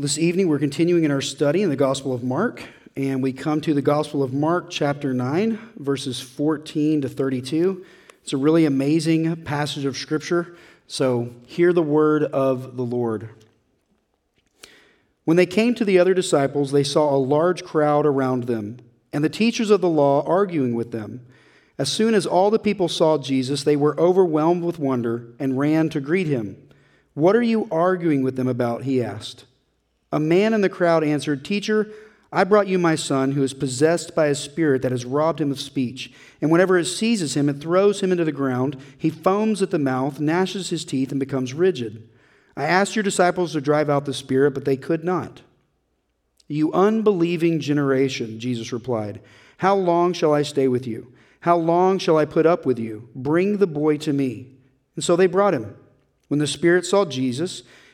This evening, we're continuing in our study in the Gospel of Mark, and we come to the Gospel of Mark, chapter 9, verses 14 to 32. It's a really amazing passage of Scripture, so hear the word of the Lord. When they came to the other disciples, they saw a large crowd around them, and the teachers of the law arguing with them. As soon as all the people saw Jesus, they were overwhelmed with wonder and ran to greet him. What are you arguing with them about? He asked. A man in the crowd answered, Teacher, I brought you my son who is possessed by a spirit that has robbed him of speech. And whenever it seizes him, it throws him into the ground. He foams at the mouth, gnashes his teeth, and becomes rigid. I asked your disciples to drive out the spirit, but they could not. You unbelieving generation, Jesus replied, How long shall I stay with you? How long shall I put up with you? Bring the boy to me. And so they brought him. When the spirit saw Jesus,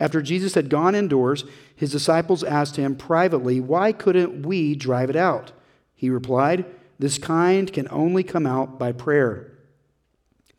After Jesus had gone indoors, his disciples asked him privately, Why couldn't we drive it out? He replied, this kind can only come out by prayer.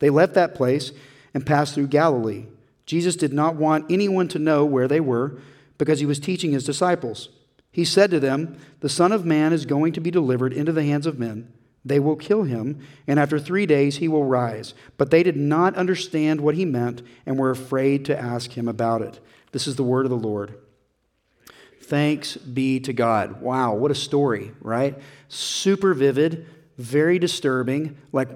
They left that place and passed through Galilee. Jesus did not want anyone to know where they were because he was teaching his disciples. He said to them, The Son of Man is going to be delivered into the hands of men. They will kill him, and after three days he will rise. But they did not understand what he meant and were afraid to ask him about it. This is the word of the Lord. Thanks be to God. Wow, what a story, right? Super vivid, very disturbing. Like,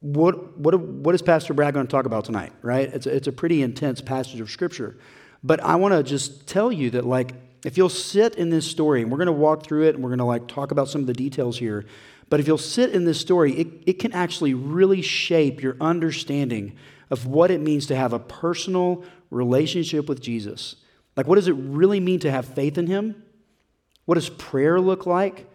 what, what, what is Pastor Brad going to talk about tonight, right? It's a, it's a pretty intense passage of Scripture. But I want to just tell you that, like, if you'll sit in this story, and we're going to walk through it and we're going to, like, talk about some of the details here. But if you'll sit in this story, it, it can actually really shape your understanding of what it means to have a personal relationship with Jesus. Like, what does it really mean to have faith in Him? What does prayer look like?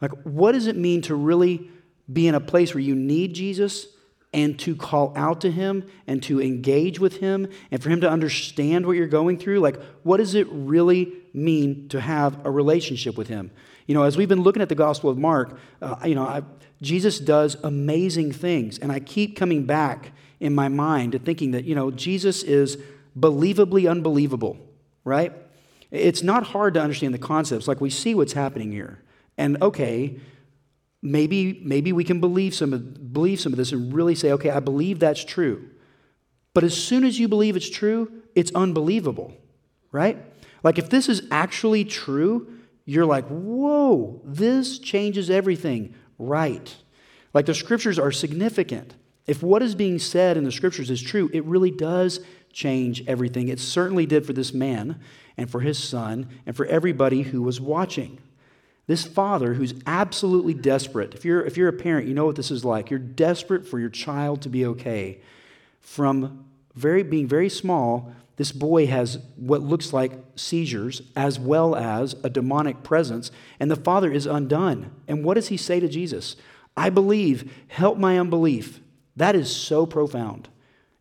Like, what does it mean to really be in a place where you need Jesus and to call out to Him and to engage with Him and for Him to understand what you're going through? Like, what does it really mean to have a relationship with Him? You know, as we've been looking at the Gospel of Mark, uh, you know, I, Jesus does amazing things. And I keep coming back in my mind to thinking that, you know, Jesus is believably unbelievable right? It's not hard to understand the concepts. Like we see what's happening here. And okay, maybe, maybe we can believe some, of, believe some of this and really say, okay, I believe that's true. But as soon as you believe it's true, it's unbelievable, right? Like if this is actually true, you're like, whoa, this changes everything, right? Like the scriptures are significant. If what is being said in the scriptures is true, it really does change everything. It certainly did for this man and for his son and for everybody who was watching. This father who's absolutely desperate. If you're, if you're a parent, you know what this is like. You're desperate for your child to be okay. From very, being very small, this boy has what looks like seizures as well as a demonic presence, and the father is undone. And what does he say to Jesus? I believe, help my unbelief. That is so profound.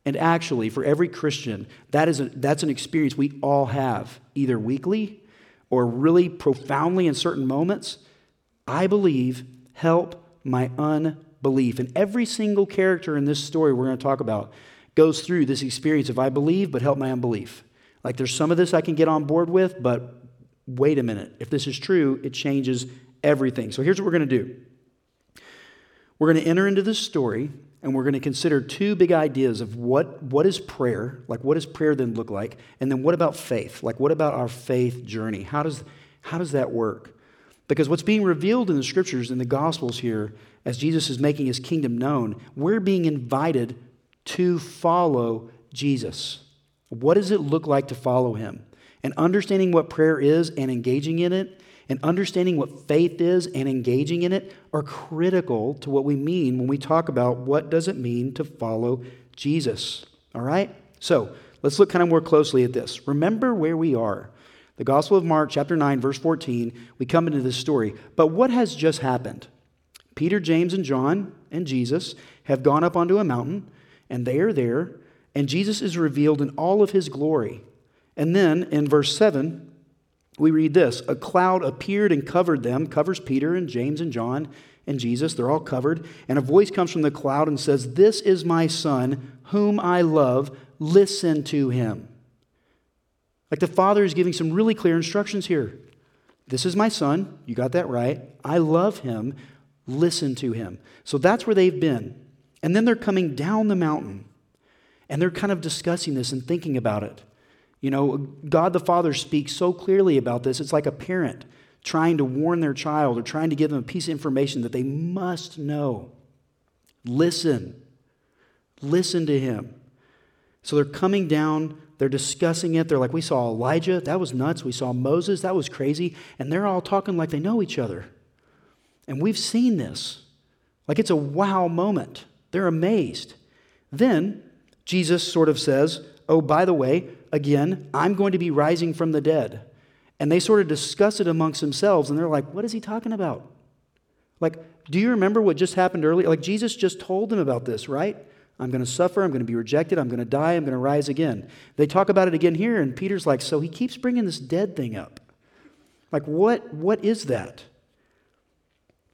And actually, for every Christian, that is a, that's an experience we all have, either weekly or really profoundly in certain moments. I believe, help my unbelief. And every single character in this story we're going to talk about goes through this experience of I believe, but help my unbelief. Like there's some of this I can get on board with, but wait a minute. If this is true, it changes everything. So here's what we're going to do we're going to enter into this story and we're going to consider two big ideas of what, what is prayer, like what does prayer then look like, and then what about faith? Like what about our faith journey? How does, how does that work? Because what's being revealed in the scriptures, in the gospels here, as Jesus is making his kingdom known, we're being invited to follow Jesus. What does it look like to follow him? And understanding what prayer is and engaging in it, and understanding what faith is and engaging in it are critical to what we mean when we talk about what does it mean to follow Jesus. All right? So, let's look kind of more closely at this. Remember where we are. The Gospel of Mark, chapter 9, verse 14, we come into this story. But what has just happened? Peter, James, and John and Jesus have gone up onto a mountain, and they are there, and Jesus is revealed in all of his glory. And then in verse 7, we read this A cloud appeared and covered them, covers Peter and James and John and Jesus. They're all covered. And a voice comes from the cloud and says, This is my son, whom I love. Listen to him. Like the Father is giving some really clear instructions here. This is my son. You got that right. I love him. Listen to him. So that's where they've been. And then they're coming down the mountain and they're kind of discussing this and thinking about it. You know, God the Father speaks so clearly about this. It's like a parent trying to warn their child or trying to give them a piece of information that they must know. Listen. Listen to him. So they're coming down, they're discussing it. They're like, We saw Elijah, that was nuts. We saw Moses, that was crazy. And they're all talking like they know each other. And we've seen this. Like it's a wow moment. They're amazed. Then Jesus sort of says, Oh, by the way, again, I'm going to be rising from the dead. And they sort of discuss it amongst themselves, and they're like, What is he talking about? Like, do you remember what just happened earlier? Like, Jesus just told them about this, right? I'm going to suffer, I'm going to be rejected, I'm going to die, I'm going to rise again. They talk about it again here, and Peter's like, So he keeps bringing this dead thing up. Like, what, what is that?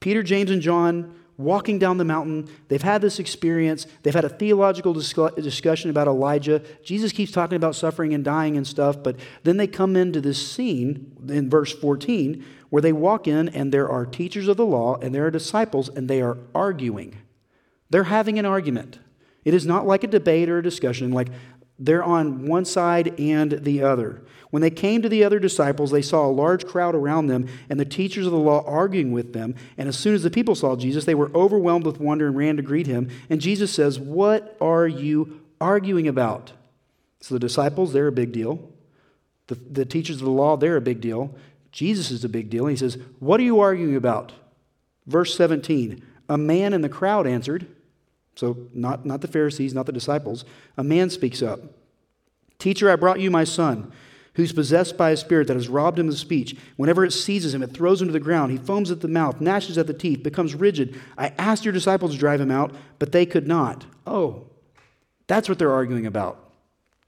Peter, James, and John walking down the mountain. They've had this experience. They've had a theological discussion about Elijah. Jesus keeps talking about suffering and dying and stuff, but then they come into this scene in verse 14 where they walk in and there are teachers of the law and there are disciples and they are arguing. They're having an argument. It is not like a debate or a discussion, like they're on one side and the other. When they came to the other disciples, they saw a large crowd around them and the teachers of the law arguing with them. And as soon as the people saw Jesus, they were overwhelmed with wonder and ran to greet him. And Jesus says, What are you arguing about? So the disciples, they're a big deal. The, the teachers of the law, they're a big deal. Jesus is a big deal. And he says, What are you arguing about? Verse 17 A man in the crowd answered, so not, not the Pharisees, not the disciples, a man speaks up. Teacher, I brought you my son who's possessed by a spirit that has robbed him of speech. Whenever it seizes him, it throws him to the ground. He foams at the mouth, gnashes at the teeth, becomes rigid. I asked your disciples to drive him out, but they could not. Oh, that's what they're arguing about,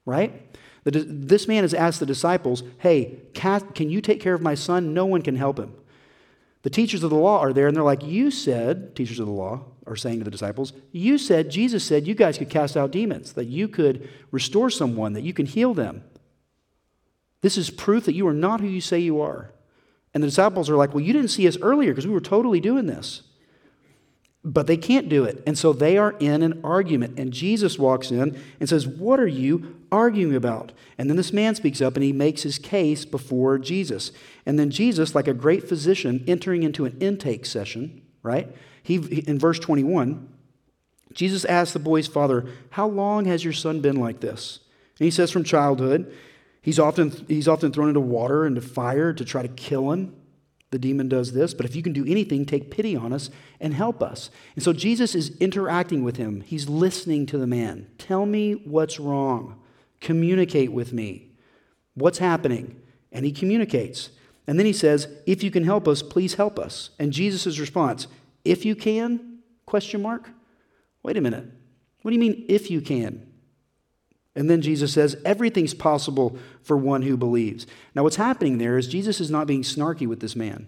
right? This man has asked the disciples, Hey, can you take care of my son? No one can help him. The teachers of the law are there, and they're like, You said, teachers of the law are saying to the disciples, You said, Jesus said, you guys could cast out demons, that you could restore someone, that you can heal them. This is proof that you are not who you say you are. And the disciples are like, Well, you didn't see us earlier because we were totally doing this. But they can't do it. And so they are in an argument. And Jesus walks in and says, What are you arguing about? And then this man speaks up and he makes his case before Jesus. And then Jesus, like a great physician entering into an intake session, right? He, in verse 21, Jesus asks the boy's father, How long has your son been like this? And he says, From childhood. He's often, he's often thrown into water, into fire to try to kill him. The demon does this, but if you can do anything, take pity on us and help us. And so Jesus is interacting with him. He's listening to the man. Tell me what's wrong. Communicate with me. What's happening? And he communicates. And then he says, If you can help us, please help us. And Jesus' response, If you can? Question mark. Wait a minute. What do you mean, if you can? And then Jesus says, everything's possible for one who believes. Now, what's happening there is Jesus is not being snarky with this man.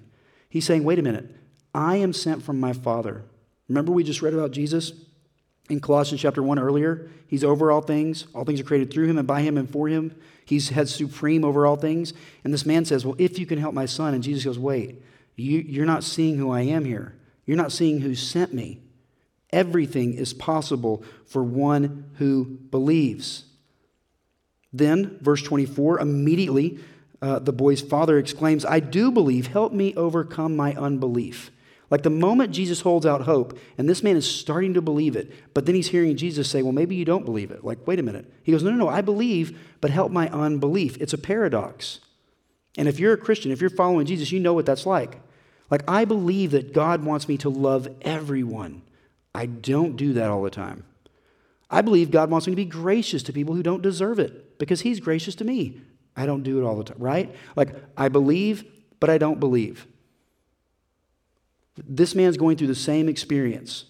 He's saying, wait a minute, I am sent from my Father. Remember, we just read about Jesus in Colossians chapter 1 earlier? He's over all things. All things are created through him and by him and for him. He's had supreme over all things. And this man says, Well, if you can help my son. And Jesus goes, Wait, you, you're not seeing who I am here. You're not seeing who sent me. Everything is possible for one who believes. Then, verse 24, immediately uh, the boy's father exclaims, I do believe. Help me overcome my unbelief. Like the moment Jesus holds out hope, and this man is starting to believe it, but then he's hearing Jesus say, Well, maybe you don't believe it. Like, wait a minute. He goes, No, no, no, I believe, but help my unbelief. It's a paradox. And if you're a Christian, if you're following Jesus, you know what that's like. Like, I believe that God wants me to love everyone. I don't do that all the time. I believe God wants me to be gracious to people who don't deserve it because He's gracious to me. I don't do it all the time, right? Like, I believe, but I don't believe. This man's going through the same experience.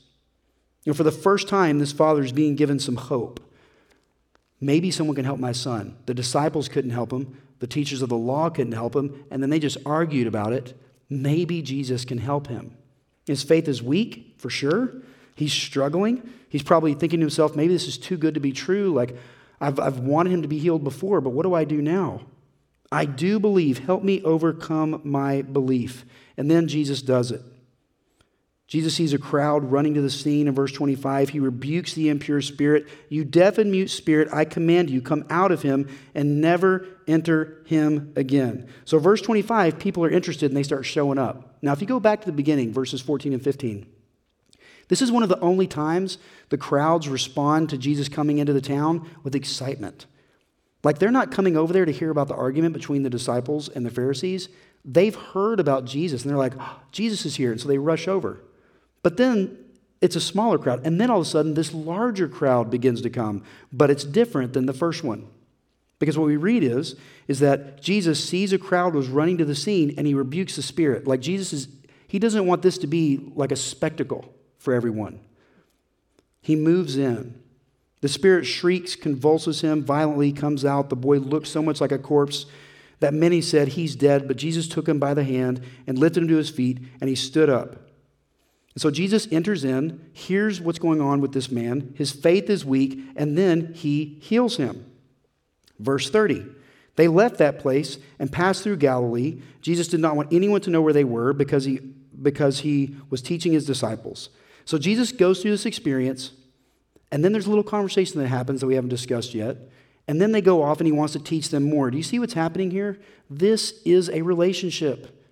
You know, for the first time, this father is being given some hope. Maybe someone can help my son. The disciples couldn't help him, the teachers of the law couldn't help him, and then they just argued about it. Maybe Jesus can help him. His faith is weak, for sure. He's struggling. He's probably thinking to himself, maybe this is too good to be true. Like, I've, I've wanted him to be healed before, but what do I do now? I do believe. Help me overcome my belief. And then Jesus does it. Jesus sees a crowd running to the scene in verse 25. He rebukes the impure spirit. You deaf and mute spirit, I command you, come out of him and never enter him again. So, verse 25, people are interested and they start showing up. Now, if you go back to the beginning, verses 14 and 15, this is one of the only times the crowds respond to Jesus coming into the town with excitement. Like they're not coming over there to hear about the argument between the disciples and the Pharisees. They've heard about Jesus and they're like, oh, Jesus is here. And so they rush over. But then it's a smaller crowd. And then all of a sudden, this larger crowd begins to come. But it's different than the first one. Because what we read is, is that Jesus sees a crowd was running to the scene and he rebukes the spirit. Like Jesus is, he doesn't want this to be like a spectacle for everyone. He moves in. The spirit shrieks, convulses him, violently comes out. The boy looks so much like a corpse that many said he's dead, but Jesus took him by the hand and lifted him to his feet, and he stood up. And so Jesus enters in, hears what's going on with this man. His faith is weak, and then he heals him. Verse 30. They left that place and passed through Galilee. Jesus did not want anyone to know where they were because he, because he was teaching his disciples. So Jesus goes through this experience, and then there's a little conversation that happens that we haven't discussed yet. And then they go off and he wants to teach them more. Do you see what's happening here? This is a relationship.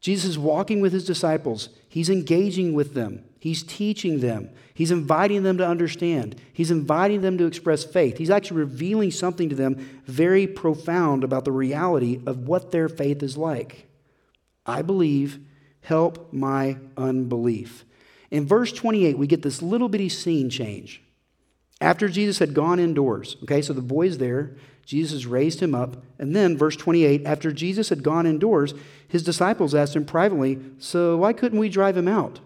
Jesus is walking with his disciples. He's engaging with them. He's teaching them. He's inviting them to understand. He's inviting them to express faith. He's actually revealing something to them very profound about the reality of what their faith is like. I believe, help my unbelief. In verse 28, we get this little bitty scene change. After Jesus had gone indoors, okay, so the boy's there, Jesus raised him up. And then, verse 28, after Jesus had gone indoors, his disciples asked him privately, So why couldn't we drive him out?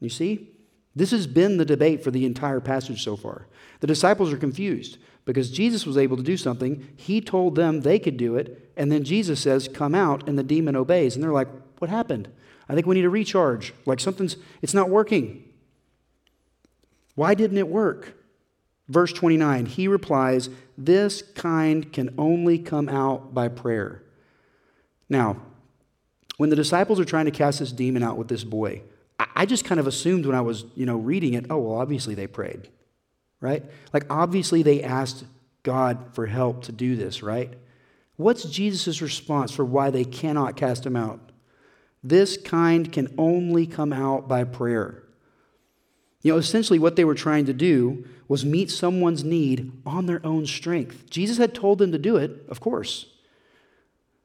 You see, this has been the debate for the entire passage so far. The disciples are confused because Jesus was able to do something. He told them they could do it. And then Jesus says, Come out, and the demon obeys. And they're like, What happened? I think we need a recharge. Like something's, it's not working. Why didn't it work? Verse 29, he replies, This kind can only come out by prayer. Now, when the disciples are trying to cast this demon out with this boy, I just kind of assumed when I was, you know, reading it, oh, well, obviously they prayed, right? Like, obviously they asked God for help to do this, right? What's Jesus' response for why they cannot cast him out? This kind can only come out by prayer. You know, essentially what they were trying to do was meet someone's need on their own strength. Jesus had told them to do it, of course.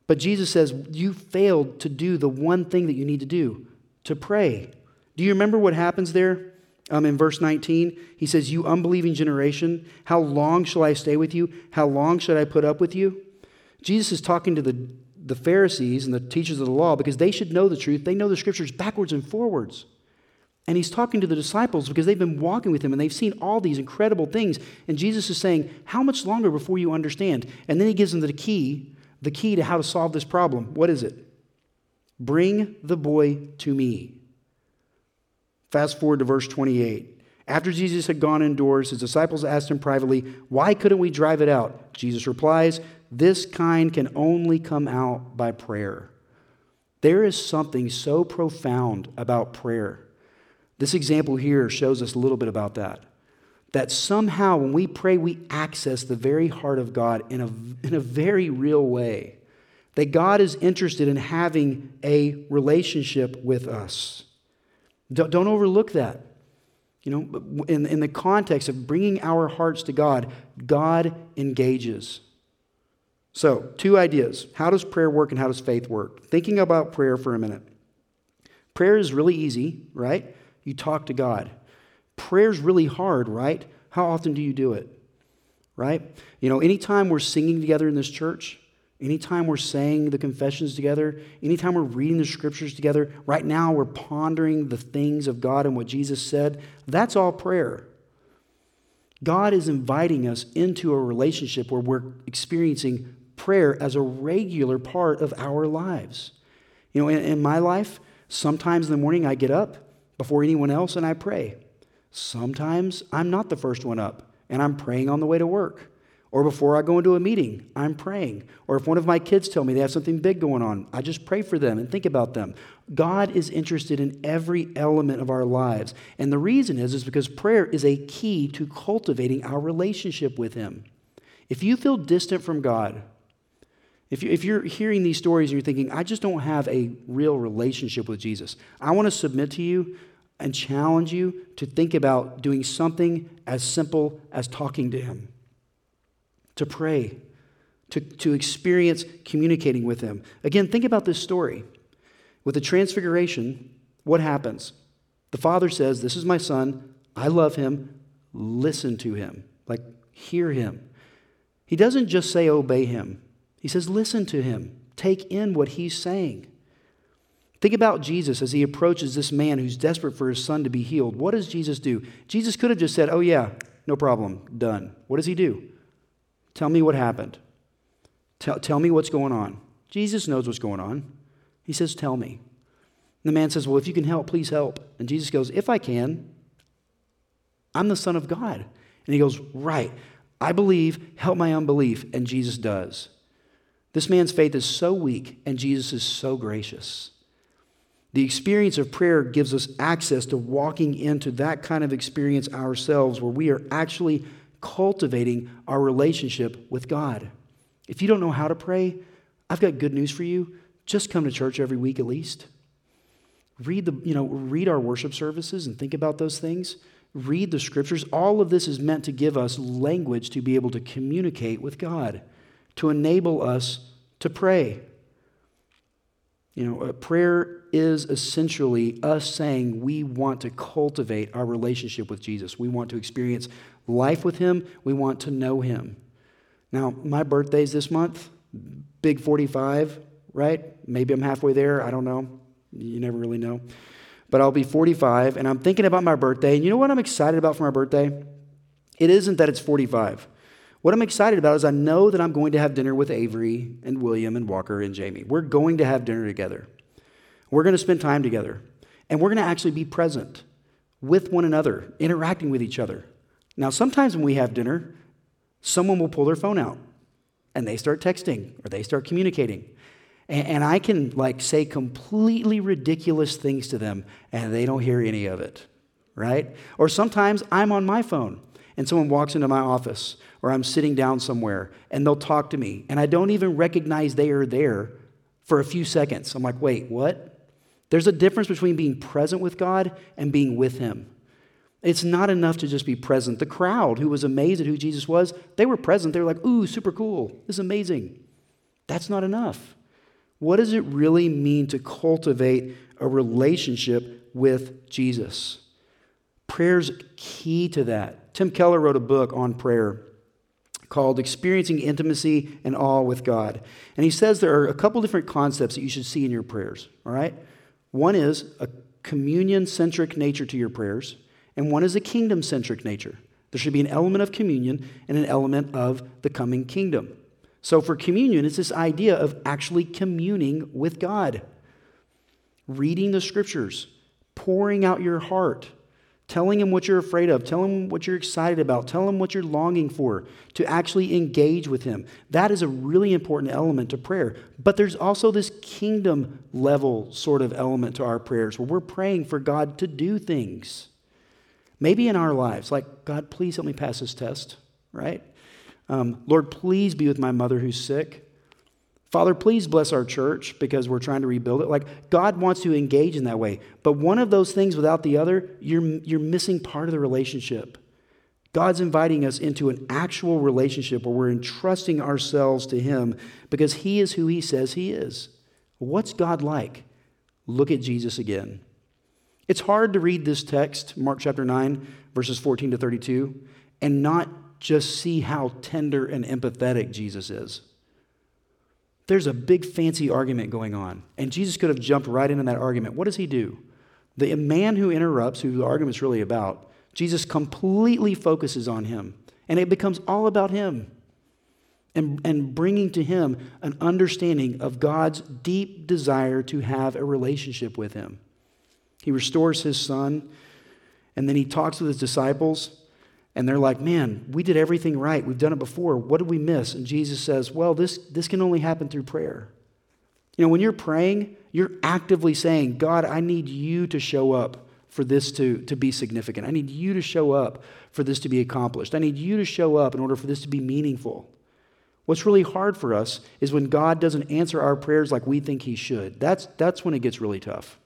But Jesus says, You failed to do the one thing that you need to do to pray. Do you remember what happens there um, in verse 19? He says, You unbelieving generation, how long shall I stay with you? How long should I put up with you? Jesus is talking to the, the Pharisees and the teachers of the law because they should know the truth. They know the scriptures backwards and forwards. And he's talking to the disciples because they've been walking with him and they've seen all these incredible things. And Jesus is saying, How much longer before you understand? And then he gives them the key, the key to how to solve this problem. What is it? Bring the boy to me. Fast forward to verse 28. After Jesus had gone indoors, his disciples asked him privately, Why couldn't we drive it out? Jesus replies, This kind can only come out by prayer. There is something so profound about prayer. This example here shows us a little bit about that. That somehow when we pray, we access the very heart of God in a, in a very real way. That God is interested in having a relationship with us. Don't, don't overlook that. You know, in, in the context of bringing our hearts to God, God engages. So, two ideas. How does prayer work and how does faith work? Thinking about prayer for a minute. Prayer is really easy, right? You talk to God. Prayer is really hard, right? How often do you do it? Right? You know, anytime we're singing together in this church, Anytime we're saying the confessions together, anytime we're reading the scriptures together, right now we're pondering the things of God and what Jesus said, that's all prayer. God is inviting us into a relationship where we're experiencing prayer as a regular part of our lives. You know, in, in my life, sometimes in the morning I get up before anyone else and I pray. Sometimes I'm not the first one up and I'm praying on the way to work. Or before I go into a meeting, I'm praying. Or if one of my kids tell me they have something big going on, I just pray for them and think about them. God is interested in every element of our lives. And the reason is, is because prayer is a key to cultivating our relationship with Him. If you feel distant from God, if, you, if you're hearing these stories and you're thinking, I just don't have a real relationship with Jesus, I want to submit to you and challenge you to think about doing something as simple as talking to Him to pray, to, to experience communicating with Him. Again, think about this story. With the transfiguration, what happens? The Father says, This is my Son. I love him. Listen to him. Like, hear him. He doesn't just say, Obey him. He says, Listen to him. Take in what he's saying. Think about Jesus as he approaches this man who's desperate for his son to be healed. What does Jesus do? Jesus could have just said, Oh, yeah, no problem, done. What does he do? Tell me what happened. Tell, tell me what's going on. Jesus knows what's going on. He says, Tell me. And the man says, Well, if you can help, please help. And Jesus goes, If I can, I'm the Son of God. And he goes, Right. I believe, help my unbelief. And Jesus does. This man's faith is so weak, and Jesus is so gracious. The experience of prayer gives us access to walking into that kind of experience ourselves where we are actually cultivating our relationship with God. If you don't know how to pray, I've got good news for you. Just come to church every week at least. Read the, you know, read our worship services and think about those things. Read the scriptures. All of this is meant to give us language to be able to communicate with God, to enable us to pray. You know, prayer is essentially us saying we want to cultivate our relationship with Jesus. We want to experience life with Him. We want to know Him. Now, my birthday's this month, big 45, right? Maybe I'm halfway there. I don't know. You never really know. But I'll be 45, and I'm thinking about my birthday. And you know what I'm excited about for my birthday? It isn't that it's 45. What I'm excited about is I know that I'm going to have dinner with Avery and William and Walker and Jamie. We're going to have dinner together. We're going to spend time together. And we're going to actually be present with one another, interacting with each other. Now, sometimes when we have dinner, someone will pull their phone out and they start texting or they start communicating. And, I can like say completely ridiculous things to them and they don't hear any of it, right? Or sometimes I'm on my phone and someone walks into my office or I'm sitting down somewhere and they'll talk to me and I don't even recognize they are there for a few seconds. I'm like, wait, what? There's a difference between being present with God and being with Him. It's not enough to just be present. The crowd who was amazed at who Jesus was, they were present. They were like, ooh, super cool. This is amazing. That's not enough. What does it really mean to cultivate a relationship with Jesus? Prayer's key to that. Tim Keller wrote a book on prayer called Experiencing Intimacy and Awe with God. And he says there are a couple different concepts that you should see in your prayers, all right? One is a communion centric nature to your prayers and one is a kingdom centric nature. There should be an element of communion and an element of the coming kingdom. So, for communion, it's this idea of actually communing with God, reading the scriptures, pouring out your heart, telling Him what you're afraid of, telling Him what you're excited about, telling Him what you're longing for, to actually engage with Him. That is a really important element to prayer. But there's also this kingdom level sort of element to our prayers where we're praying for God to do things. Maybe in our lives, like, God, please help me pass this test, right? Um, Lord, please be with my mother who's sick. Father, please bless our church because we're trying to rebuild it. Like, God wants to engage in that way. But one of those things without the other, you're, you're missing part of the relationship. God's inviting us into an actual relationship where we're entrusting ourselves to Him because He is who He says He is. What's God like? Look at Jesus again. It's hard to read this text, Mark chapter 9, verses 14 to 32, and not just see how tender and empathetic Jesus is. There's a big fancy argument going on, and Jesus could have jumped right into that argument. What does he do? The man who interrupts, who the argument's really about, Jesus completely focuses on him, and it becomes all about him and, and bringing to him an understanding of God's deep desire to have a relationship with him. He restores his son, and then he talks with his disciples, and they're like, Man, we did everything right. We've done it before. What did we miss? And Jesus says, Well, this, this can only happen through prayer. You know, when you're praying, you're actively saying, God, I need you to show up for this to, to be significant. I need you to show up for this to be accomplished. I need you to show up in order for this to be meaningful. What's really hard for us is when God doesn't answer our prayers like we think He should. That's, that's when it gets really tough.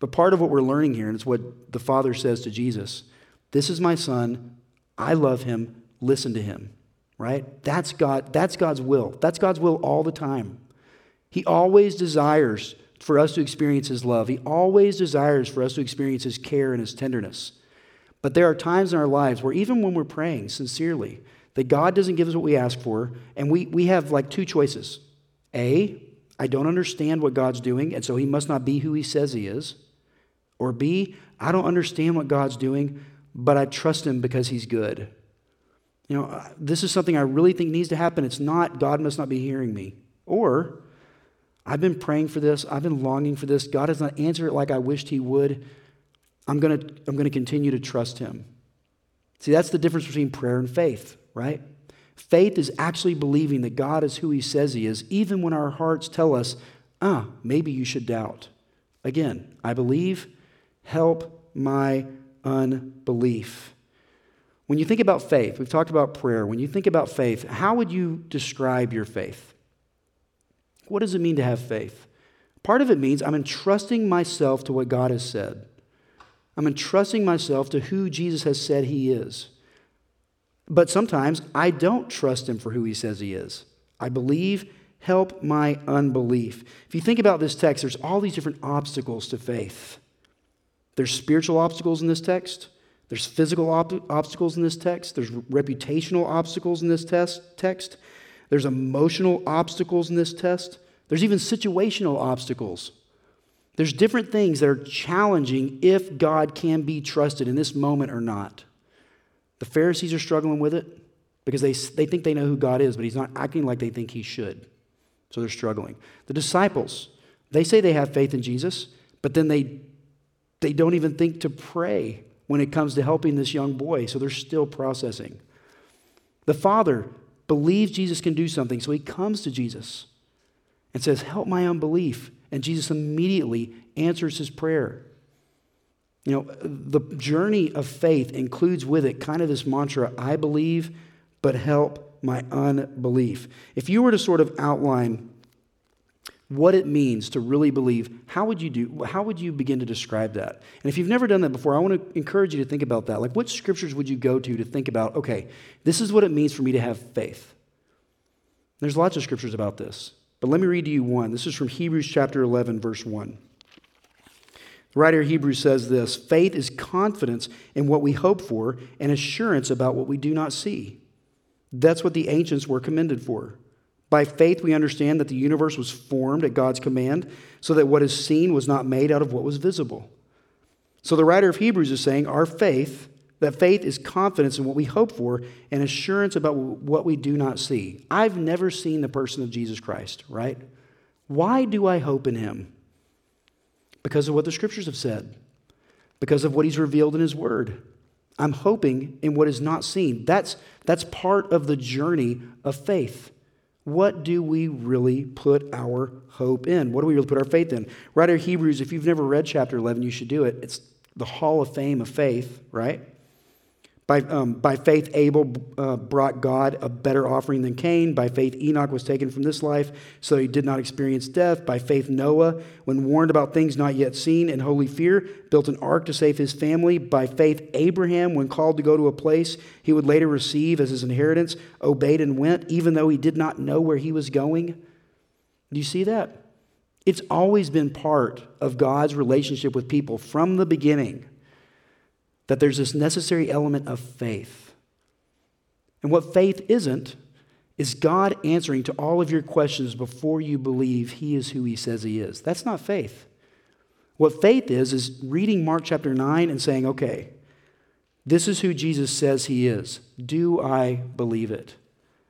But part of what we're learning here, and it's what the Father says to Jesus this is my son. I love him. Listen to him. Right? That's God. That's God's will. That's God's will all the time. He always desires for us to experience his love. He always desires for us to experience his care and his tenderness. But there are times in our lives where even when we're praying sincerely, that God doesn't give us what we ask for, and we, we have like two choices. A, I don't understand what God's doing, and so he must not be who he says he is. Or B, I don't understand what God's doing, but I trust him because he's good. You know, this is something I really think needs to happen. It's not, God must not be hearing me. Or, I've been praying for this. I've been longing for this. God has not answered it like I wished he would. I'm going to I'm going to continue to trust him. See, that's the difference between prayer and faith, right? Faith is actually believing that God is who he says he is, even when our hearts tell us, ah, maybe you should doubt. Again, I believe, help my unbelief. When you think about faith, we've talked about prayer. When you think about faith, how would you describe your faith? What does it mean to have faith? Part of it means I'm entrusting myself to what God has said. I'm entrusting myself to who Jesus has said he is. But sometimes I don't trust him for who he says he is. I believe, help my unbelief. If you think about this text, there's all these different obstacles to faith. There's spiritual obstacles in this text. There's physical ob- obstacles in this text. There's reputational obstacles in this test, text. There's emotional obstacles in this test. There's even situational obstacles. There's different things that are challenging if God can be trusted in this moment or not. The Pharisees are struggling with it because they, they think they know who God is, but He's not acting like they think He should. So they're struggling. The disciples, they say they have faith in Jesus, but then they they don't even think to pray when it comes to helping this young boy, so they're still processing. The father believes Jesus can do something, so he comes to Jesus and says, Help my unbelief. And Jesus immediately answers his prayer. You know, the journey of faith includes with it kind of this mantra I believe, but help my unbelief. If you were to sort of outline what it means to really believe, how would you do how would you begin to describe that? And if you've never done that before, I want to encourage you to think about that. Like what scriptures would you go to to think about, okay, this is what it means for me to have faith. There's lots of scriptures about this. But let me read to you one. This is from Hebrews chapter 11 verse 1. The writer of Hebrews says this, faith is confidence in what we hope for and assurance about what we do not see. That's what the ancients were commended for. By faith, we understand that the universe was formed at God's command, so that what is seen was not made out of what was visible. So the writer of Hebrews is saying our faith, that faith is confidence in what we hope for and assurance about what we do not see. I've never seen the person of Jesus Christ, right? Why do I hope in him? Because of what the scriptures have said, because of what he's revealed in his word. I'm hoping in what is not seen. That's, that's part of the journey of faith. What do we really put our hope in? What do we really put our faith in? Writer Hebrews, if you've never read chapter 11, you should do it. It's the hall of fame of faith, right? By, um, by faith, Abel uh, brought God a better offering than Cain. By faith, Enoch was taken from this life so he did not experience death. By faith, Noah, when warned about things not yet seen in holy fear, built an ark to save his family. By faith, Abraham, when called to go to a place he would later receive as his inheritance, obeyed and went, even though he did not know where he was going. Do you see that? It's always been part of God's relationship with people from the beginning that there's this necessary element of faith. And what faith isn't is God answering to all of your questions before you believe He is who He says He is. That's not faith. What faith is, is reading Mark chapter 9 and saying, okay, this is who Jesus says He is. Do I believe it?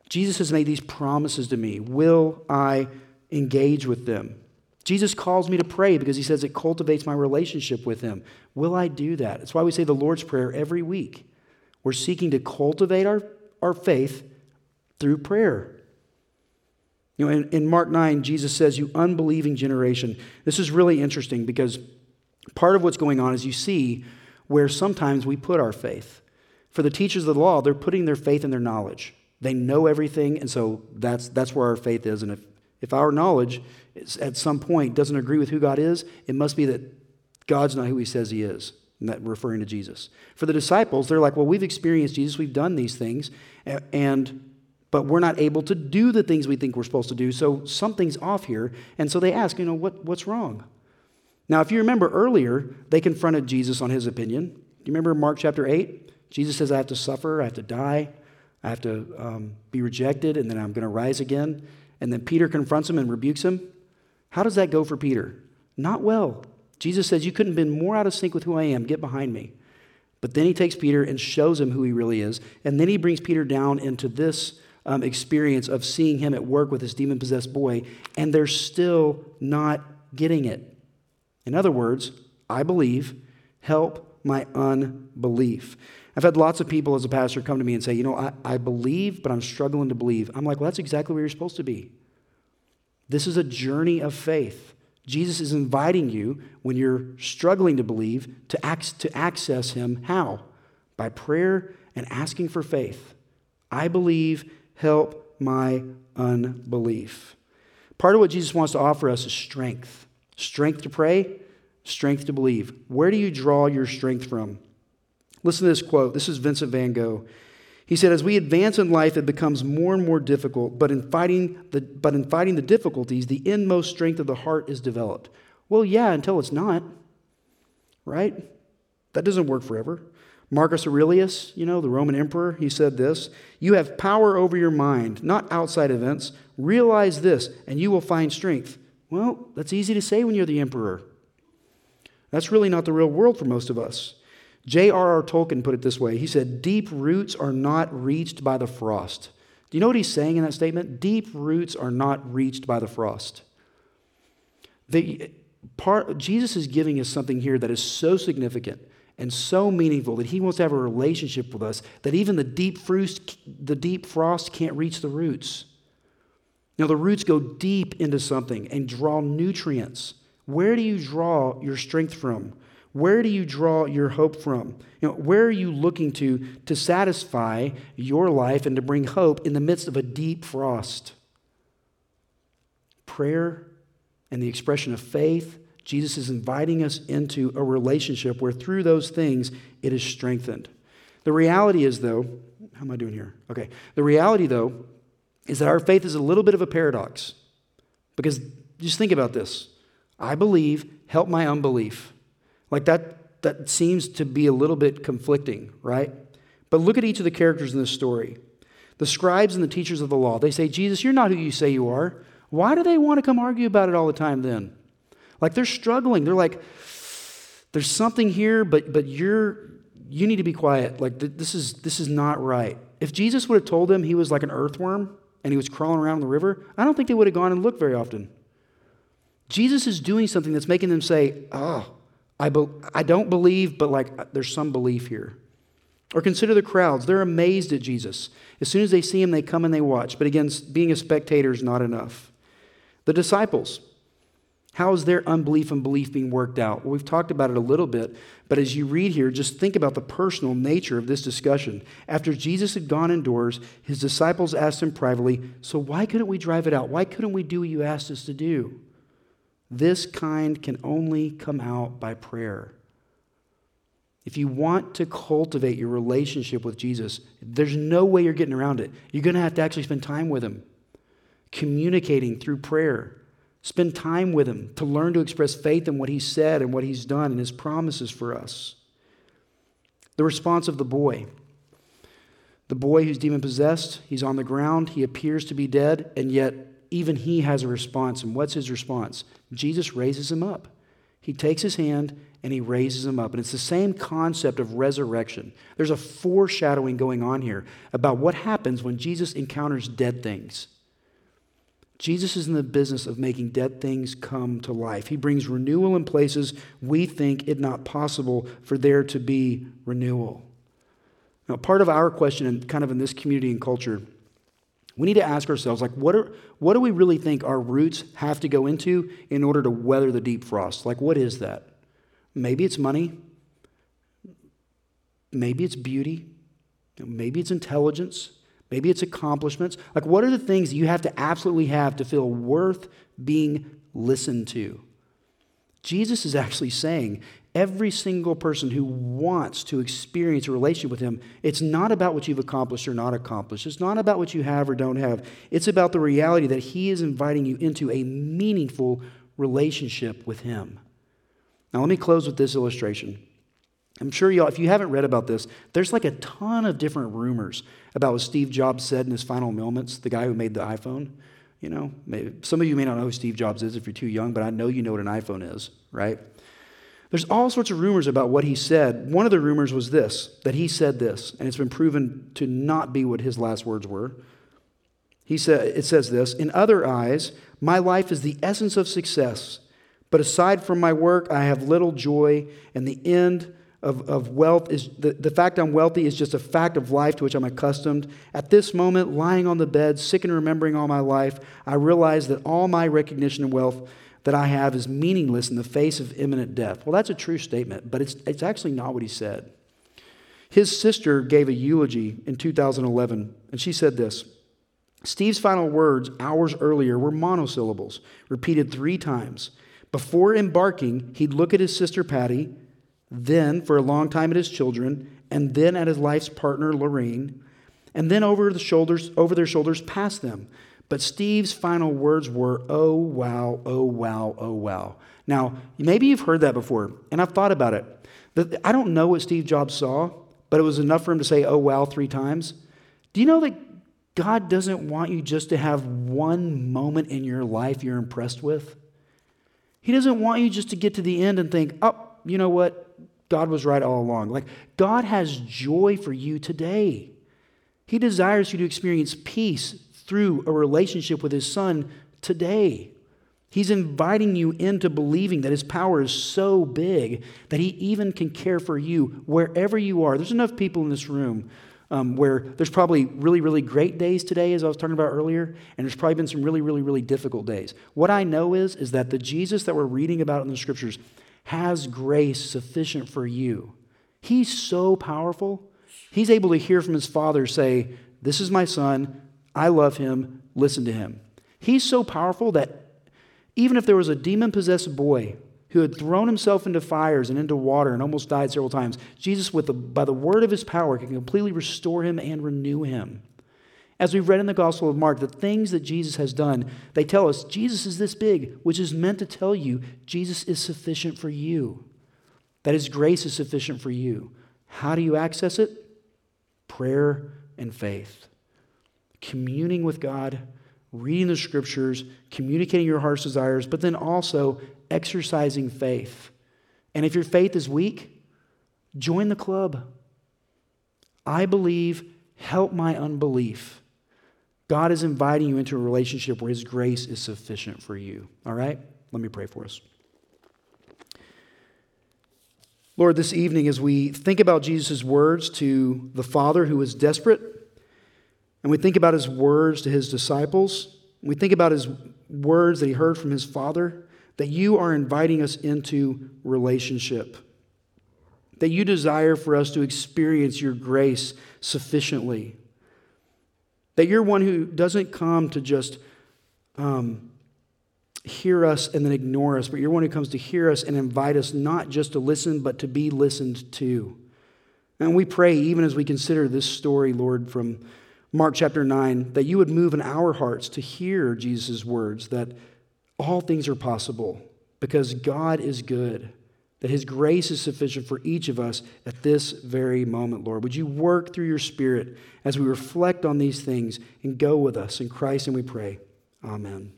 Jesus has made these promises to me. Will I engage with them? Jesus calls me to pray because he says it cultivates my relationship with him. Will I do that? That's why we say the Lord's Prayer every week. We're seeking to cultivate our, our faith through prayer. You know, in, in Mark 9, Jesus says, You unbelieving generation. This is really interesting because part of what's going on is you see where sometimes we put our faith. For the teachers of the law, they're putting their faith in their knowledge. They know everything, and so that's, that's where our faith is. And if, if our knowledge at some point doesn't agree with who God is, it must be that God's not who he says he is. And that referring to Jesus. For the disciples, they're like, well, we've experienced Jesus, we've done these things, and but we're not able to do the things we think we're supposed to do, so something's off here. And so they ask, you know, what, what's wrong? Now, if you remember earlier, they confronted Jesus on his opinion. Do you remember Mark chapter 8? Jesus says, I have to suffer, I have to die, I have to um, be rejected, and then I'm going to rise again. And then Peter confronts him and rebukes him. How does that go for Peter? Not well. Jesus says, You couldn't have been more out of sync with who I am. Get behind me. But then he takes Peter and shows him who he really is. And then he brings Peter down into this um, experience of seeing him at work with this demon possessed boy, and they're still not getting it. In other words, I believe, help my unbelief. I've had lots of people as a pastor come to me and say, You know, I, I believe, but I'm struggling to believe. I'm like, Well, that's exactly where you're supposed to be. This is a journey of faith. Jesus is inviting you, when you're struggling to believe, to, ac- to access Him. How? By prayer and asking for faith. I believe, help my unbelief. Part of what Jesus wants to offer us is strength strength to pray, strength to believe. Where do you draw your strength from? Listen to this quote. This is Vincent van Gogh. He said, As we advance in life, it becomes more and more difficult, but in fighting the, but in fighting the difficulties, the inmost strength of the heart is developed. Well, yeah, until it's not, right? That doesn't work forever. Marcus Aurelius, you know, the Roman emperor, he said this You have power over your mind, not outside events. Realize this, and you will find strength. Well, that's easy to say when you're the emperor. That's really not the real world for most of us. J.R.R. Tolkien put it this way He said, Deep roots are not reached by the frost. Do you know what he's saying in that statement? Deep roots are not reached by the frost. The, part, Jesus is giving us something here that is so significant and so meaningful that he wants to have a relationship with us that even the deep frost, the deep frost can't reach the roots. Now, the roots go deep into something and draw nutrients. Where do you draw your strength from? Where do you draw your hope from? You know, where are you looking to to satisfy your life and to bring hope in the midst of a deep frost? Prayer and the expression of faith. Jesus is inviting us into a relationship where through those things it is strengthened. The reality is, though, how am I doing here? Okay. The reality, though, is that our faith is a little bit of a paradox. Because just think about this I believe, help my unbelief. Like that, that seems to be a little bit conflicting, right? But look at each of the characters in this story. The scribes and the teachers of the law, they say, Jesus, you're not who you say you are. Why do they want to come argue about it all the time then? Like they're struggling. They're like, there's something here, but, but you're, you need to be quiet. Like this is, this is not right. If Jesus would have told them he was like an earthworm and he was crawling around in the river, I don't think they would have gone and looked very often. Jesus is doing something that's making them say, oh, I, be, I don't believe, but like there's some belief here. Or consider the crowds. They're amazed at Jesus. As soon as they see him, they come and they watch. But again, being a spectator is not enough. The disciples, How is their unbelief and belief being worked out? Well, we've talked about it a little bit, but as you read here, just think about the personal nature of this discussion. After Jesus had gone indoors, his disciples asked him privately, So why couldn't we drive it out? Why couldn't we do what you asked us to do? This kind can only come out by prayer. If you want to cultivate your relationship with Jesus, there's no way you're getting around it. You're going to have to actually spend time with him, communicating through prayer. Spend time with him to learn to express faith in what he said and what he's done and his promises for us. The response of the boy. The boy who's demon possessed, he's on the ground, he appears to be dead, and yet even he has a response. And what's his response? Jesus raises him up. He takes his hand and he raises him up. And it's the same concept of resurrection. There's a foreshadowing going on here about what happens when Jesus encounters dead things. Jesus is in the business of making dead things come to life. He brings renewal in places we think it not possible for there to be renewal. Now, part of our question, and kind of in this community and culture, we need to ask ourselves, like, what, are, what do we really think our roots have to go into in order to weather the deep frost? Like, what is that? Maybe it's money. Maybe it's beauty. Maybe it's intelligence. Maybe it's accomplishments. Like, what are the things you have to absolutely have to feel worth being listened to? Jesus is actually saying every single person who wants to experience a relationship with Him, it's not about what you've accomplished or not accomplished. It's not about what you have or don't have. It's about the reality that He is inviting you into a meaningful relationship with Him. Now, let me close with this illustration. I'm sure y'all, if you haven't read about this, there's like a ton of different rumors about what Steve Jobs said in his final moments, the guy who made the iPhone. You know, maybe, some of you may not know who Steve Jobs is if you're too young, but I know you know what an iPhone is, right? There's all sorts of rumors about what he said. One of the rumors was this that he said this, and it's been proven to not be what his last words were. He said, it says this In other eyes, my life is the essence of success. But aside from my work, I have little joy, and the end of, of wealth is the, the fact I'm wealthy is just a fact of life to which I'm accustomed. At this moment, lying on the bed, sick and remembering all my life, I realize that all my recognition and wealth that I have is meaningless in the face of imminent death. Well, that's a true statement, but it's, it's actually not what he said. His sister gave a eulogy in 2011, and she said this Steve's final words hours earlier were monosyllables, repeated three times. Before embarking, he'd look at his sister Patty then for a long time at his children, and then at his life's partner, Lorraine, and then over the shoulders, over their shoulders past them. But Steve's final words were, oh wow, oh wow, oh wow. Now, maybe you've heard that before, and I've thought about it. I don't know what Steve Jobs saw, but it was enough for him to say, oh wow, three times. Do you know that God doesn't want you just to have one moment in your life you're impressed with? He doesn't want you just to get to the end and think, oh, you know what? God was right all along. Like, God has joy for you today. He desires you to experience peace through a relationship with His Son today. He's inviting you into believing that His power is so big that He even can care for you wherever you are. There's enough people in this room um, where there's probably really, really great days today, as I was talking about earlier, and there's probably been some really, really, really difficult days. What I know is, is that the Jesus that we're reading about in the scriptures has grace sufficient for you. He's so powerful. He's able to hear from his father say, This is my son. I love him. Listen to him. He's so powerful that even if there was a demon possessed boy who had thrown himself into fires and into water and almost died several times, Jesus, with the, by the word of his power, can completely restore him and renew him. As we've read in the Gospel of Mark, the things that Jesus has done, they tell us Jesus is this big, which is meant to tell you Jesus is sufficient for you, that his grace is sufficient for you. How do you access it? Prayer and faith. Communing with God, reading the scriptures, communicating your heart's desires, but then also exercising faith. And if your faith is weak, join the club. I believe, help my unbelief. God is inviting you into a relationship where His grace is sufficient for you. All right? Let me pray for us. Lord, this evening, as we think about Jesus' words to the Father who is desperate, and we think about his words to his disciples, we think about his words that he heard from his Father, that you are inviting us into relationship, that you desire for us to experience your grace sufficiently, that you're one who doesn't come to just um, hear us and then ignore us, but you're one who comes to hear us and invite us not just to listen, but to be listened to. And we pray, even as we consider this story, Lord, from Mark chapter 9, that you would move in our hearts to hear Jesus' words that all things are possible because God is good, that his grace is sufficient for each of us at this very moment, Lord. Would you work through your Spirit as we reflect on these things and go with us in Christ, and we pray. Amen.